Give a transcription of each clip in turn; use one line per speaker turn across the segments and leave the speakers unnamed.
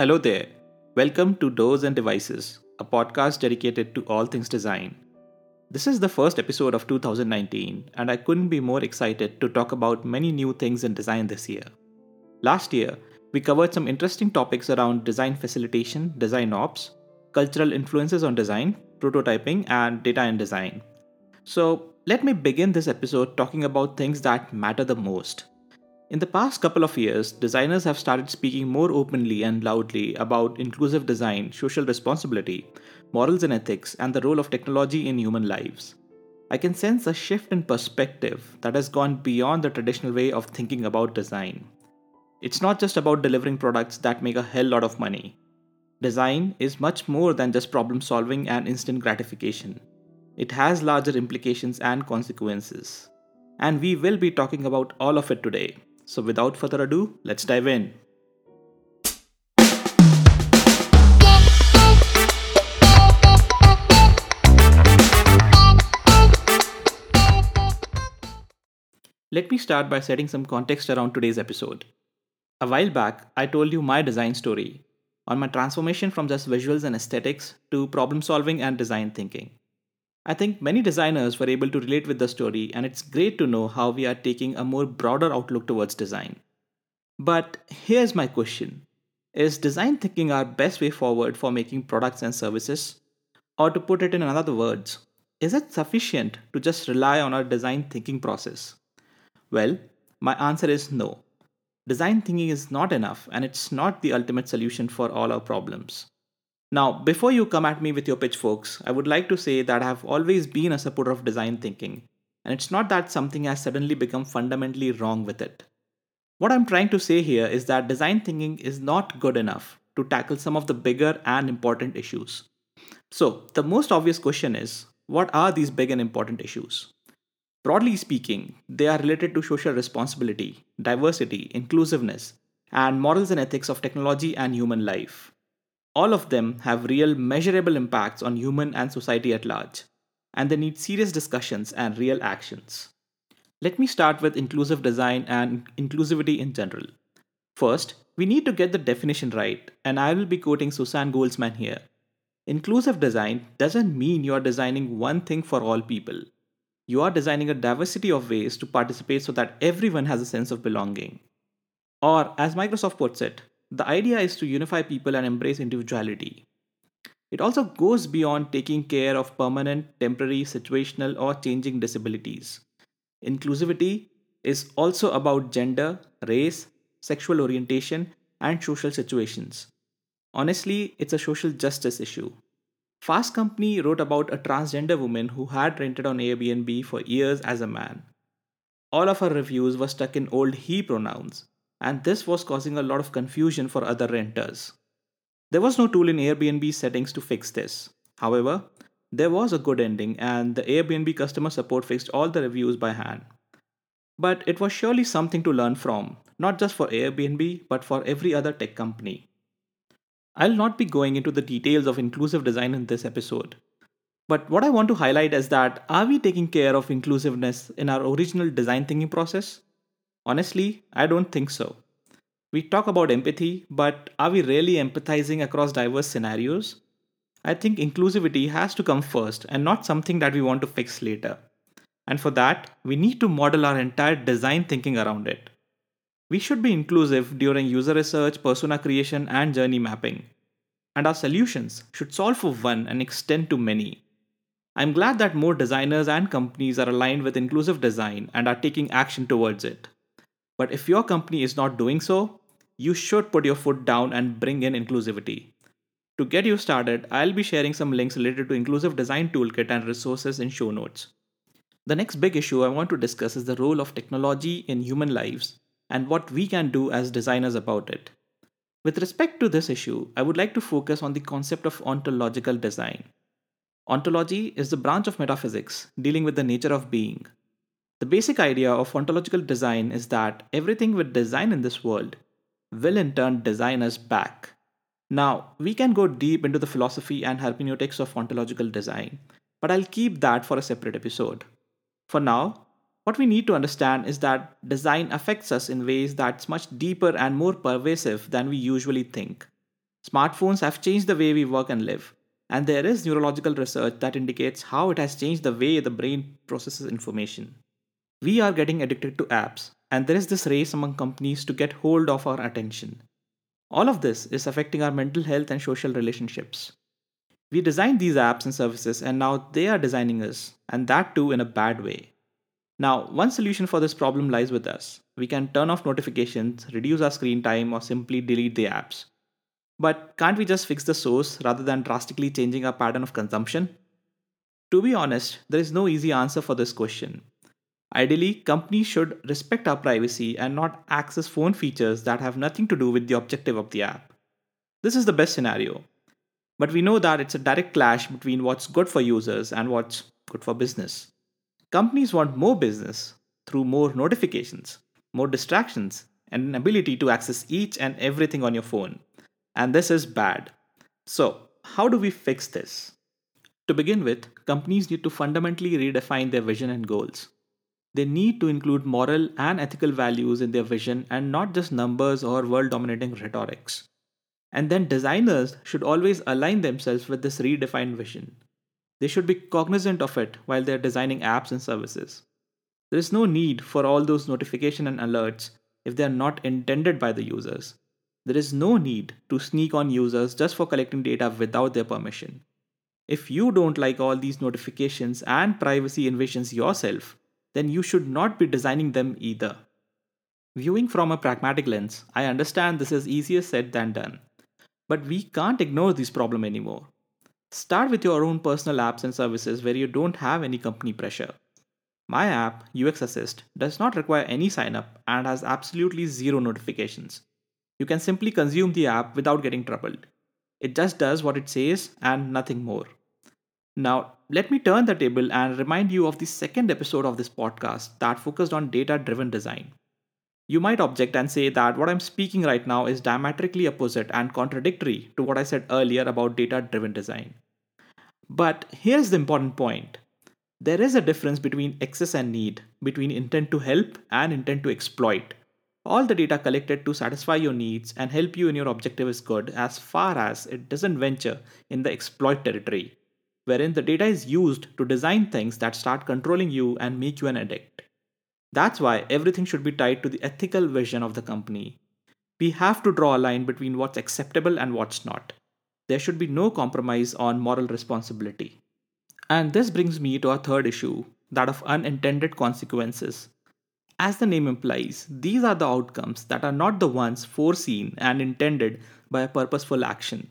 Hello there. Welcome to Doors and Devices, a podcast dedicated to all things design. This is the first episode of 2019, and I couldn't be more excited to talk about many new things in design this year. Last year, we covered some interesting topics around design facilitation, design ops, cultural influences on design, prototyping, and data in design. So, let me begin this episode talking about things that matter the most in the past couple of years, designers have started speaking more openly and loudly about inclusive design, social responsibility, morals and ethics, and the role of technology in human lives. I can sense a shift in perspective that has gone beyond the traditional way of thinking about design. It's not just about delivering products that make a hell lot of money. Design is much more than just problem solving and instant gratification. It has larger implications and consequences. And we will be talking about all of it today. So, without further ado, let's dive in. Let me start by setting some context around today's episode. A while back, I told you my design story on my transformation from just visuals and aesthetics to problem solving and design thinking. I think many designers were able to relate with the story, and it's great to know how we are taking a more broader outlook towards design. But here's my question Is design thinking our best way forward for making products and services? Or to put it in other words, is it sufficient to just rely on our design thinking process? Well, my answer is no. Design thinking is not enough, and it's not the ultimate solution for all our problems. Now, before you come at me with your pitchforks, I would like to say that I have always been a supporter of design thinking, and it's not that something has suddenly become fundamentally wrong with it. What I'm trying to say here is that design thinking is not good enough to tackle some of the bigger and important issues. So, the most obvious question is what are these big and important issues? Broadly speaking, they are related to social responsibility, diversity, inclusiveness, and morals and ethics of technology and human life. All of them have real measurable impacts on human and society at large, and they need serious discussions and real actions. Let me start with inclusive design and inclusivity in general. First, we need to get the definition right, and I will be quoting Suzanne Goltsman here. Inclusive design doesn't mean you are designing one thing for all people. You are designing a diversity of ways to participate so that everyone has a sense of belonging. Or, as Microsoft puts it, the idea is to unify people and embrace individuality. It also goes beyond taking care of permanent, temporary, situational, or changing disabilities. Inclusivity is also about gender, race, sexual orientation, and social situations. Honestly, it's a social justice issue. Fast Company wrote about a transgender woman who had rented on Airbnb for years as a man. All of her reviews were stuck in old he pronouns, and this was causing a lot of confusion for other renters. There was no tool in Airbnb settings to fix this. However, there was a good ending, and the Airbnb customer support fixed all the reviews by hand. But it was surely something to learn from, not just for Airbnb, but for every other tech company. I'll not be going into the details of inclusive design in this episode. But what I want to highlight is that are we taking care of inclusiveness in our original design thinking process? Honestly, I don't think so. We talk about empathy, but are we really empathizing across diverse scenarios? I think inclusivity has to come first and not something that we want to fix later. And for that, we need to model our entire design thinking around it. We should be inclusive during user research, persona creation, and journey mapping. And our solutions should solve for one and extend to many. I'm glad that more designers and companies are aligned with inclusive design and are taking action towards it. But if your company is not doing so, you should put your foot down and bring in inclusivity. To get you started, I'll be sharing some links related to Inclusive Design Toolkit and resources in show notes. The next big issue I want to discuss is the role of technology in human lives and what we can do as designers about it. With respect to this issue, I would like to focus on the concept of ontological design. Ontology is the branch of metaphysics dealing with the nature of being. The basic idea of ontological design is that everything with design in this world will in turn design us back. Now, we can go deep into the philosophy and hermeneutics of ontological design, but I'll keep that for a separate episode. For now, what we need to understand is that design affects us in ways that's much deeper and more pervasive than we usually think. Smartphones have changed the way we work and live, and there is neurological research that indicates how it has changed the way the brain processes information. We are getting addicted to apps, and there is this race among companies to get hold of our attention. All of this is affecting our mental health and social relationships. We designed these apps and services, and now they are designing us, and that too in a bad way. Now, one solution for this problem lies with us. We can turn off notifications, reduce our screen time, or simply delete the apps. But can't we just fix the source rather than drastically changing our pattern of consumption? To be honest, there is no easy answer for this question. Ideally, companies should respect our privacy and not access phone features that have nothing to do with the objective of the app. This is the best scenario. But we know that it's a direct clash between what's good for users and what's good for business. Companies want more business through more notifications, more distractions, and an ability to access each and everything on your phone. And this is bad. So, how do we fix this? To begin with, companies need to fundamentally redefine their vision and goals. They need to include moral and ethical values in their vision and not just numbers or world dominating rhetorics. And then designers should always align themselves with this redefined vision. They should be cognizant of it while they're designing apps and services. There is no need for all those notification and alerts if they are not intended by the users. There is no need to sneak on users just for collecting data without their permission. If you don't like all these notifications and privacy invasions yourself, then you should not be designing them either. Viewing from a pragmatic lens, I understand this is easier said than done. But we can't ignore this problem anymore. Start with your own personal apps and services where you don't have any company pressure. My app, UX Assist, does not require any sign up and has absolutely zero notifications. You can simply consume the app without getting troubled. It just does what it says and nothing more. Now, let me turn the table and remind you of the second episode of this podcast that focused on data driven design. You might object and say that what I'm speaking right now is diametrically opposite and contradictory to what I said earlier about data driven design. But here's the important point there is a difference between excess and need, between intent to help and intent to exploit. All the data collected to satisfy your needs and help you in your objective is good as far as it doesn't venture in the exploit territory, wherein the data is used to design things that start controlling you and make you an addict. That's why everything should be tied to the ethical vision of the company. We have to draw a line between what's acceptable and what's not. There should be no compromise on moral responsibility. And this brings me to our third issue that of unintended consequences. As the name implies, these are the outcomes that are not the ones foreseen and intended by a purposeful action.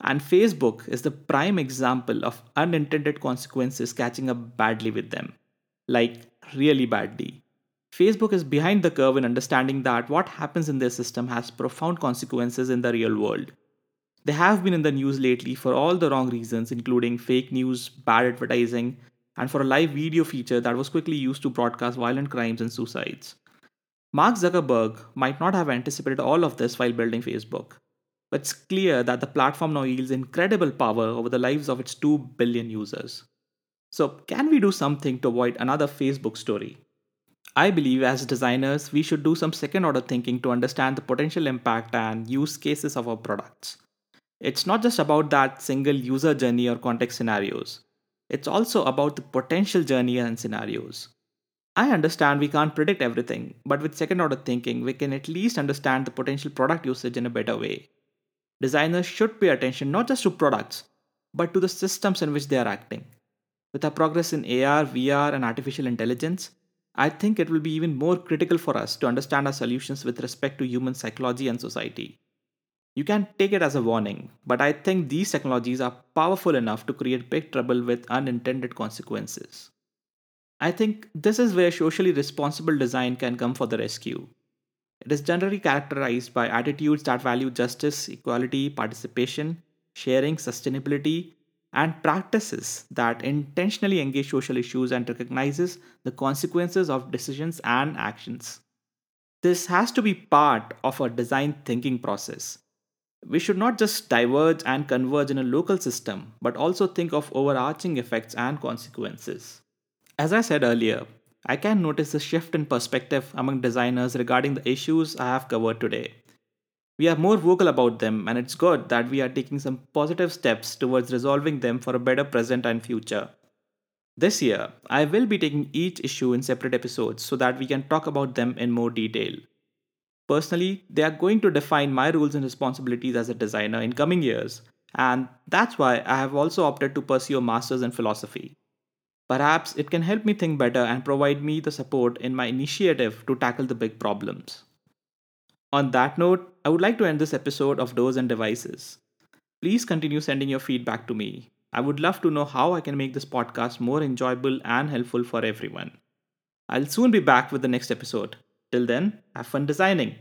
And Facebook is the prime example of unintended consequences catching up badly with them. Like, really badly. Facebook is behind the curve in understanding that what happens in their system has profound consequences in the real world. They have been in the news lately for all the wrong reasons, including fake news, bad advertising, and for a live video feature that was quickly used to broadcast violent crimes and suicides. Mark Zuckerberg might not have anticipated all of this while building Facebook, but it's clear that the platform now yields incredible power over the lives of its 2 billion users. So, can we do something to avoid another Facebook story? I believe as designers, we should do some second order thinking to understand the potential impact and use cases of our products. It's not just about that single user journey or context scenarios, it's also about the potential journey and scenarios. I understand we can't predict everything, but with second order thinking, we can at least understand the potential product usage in a better way. Designers should pay attention not just to products, but to the systems in which they are acting. With our progress in AR, VR, and artificial intelligence, I think it will be even more critical for us to understand our solutions with respect to human psychology and society. You can take it as a warning, but I think these technologies are powerful enough to create big trouble with unintended consequences. I think this is where socially responsible design can come for the rescue. It is generally characterized by attitudes that value justice, equality, participation, sharing, sustainability, and practices that intentionally engage social issues and recognizes the consequences of decisions and actions. This has to be part of a design thinking process. We should not just diverge and converge in a local system, but also think of overarching effects and consequences. As I said earlier, I can notice a shift in perspective among designers regarding the issues I have covered today. We are more vocal about them, and it's good that we are taking some positive steps towards resolving them for a better present and future. This year, I will be taking each issue in separate episodes so that we can talk about them in more detail. Personally, they are going to define my roles and responsibilities as a designer in coming years, and that's why I have also opted to pursue a master's in philosophy. Perhaps it can help me think better and provide me the support in my initiative to tackle the big problems. On that note, I would like to end this episode of Doors and Devices. Please continue sending your feedback to me. I would love to know how I can make this podcast more enjoyable and helpful for everyone. I'll soon be back with the next episode. Till then, have fun designing.